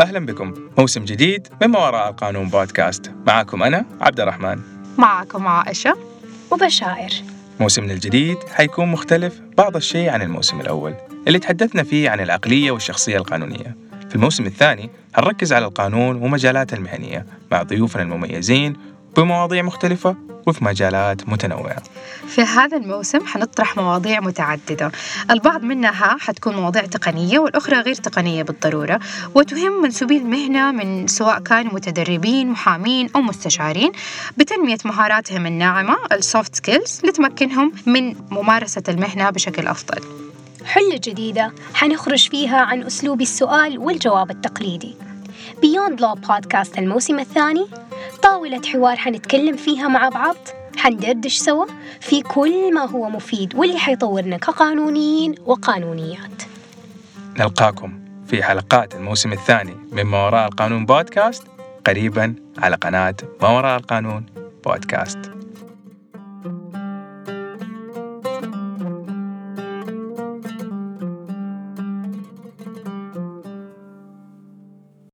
أهلا بكم. موسم جديد من ما وراء القانون بودكاست. معكم أنا عبد الرحمن. معكم عائشة. وبشائر موسمنا الجديد حيكون مختلف بعض الشيء عن الموسم الأول اللي تحدثنا فيه عن العقلية والشخصية القانونية. في الموسم الثاني هنركز على القانون ومجالاته المهنية مع ضيوفنا المميزين بمواضيع مختلفة وفي مجالات متنوعة. في هذا الموسم حنطرح مواضيع متعددة. البعض منها حتكون مواضيع تقنية والأخرى غير تقنية بالضرورة وتهم منسوبي المهنة من سواء كانوا متدربين محامين أو مستشارين بتنمية مهاراتهم الناعمة ال soft skills لتمكنهم من ممارسة المهنة بشكل أفضل. حلة جديدة حنخرج فيها عن أسلوب السؤال والجواب التقليدي. Beyond Law بودكاست الموسم الثاني طاولة حوار حنتكلم فيها مع بعض. حندردش سوا. في كل ما هو مفيد واللي حيطورنا كقانونيين وقانونيات. نلقاكم في حلقات الموسم الثاني من ما وراء القانون بودكاست. قريبا على قناة ما وراء القانون بودكاست.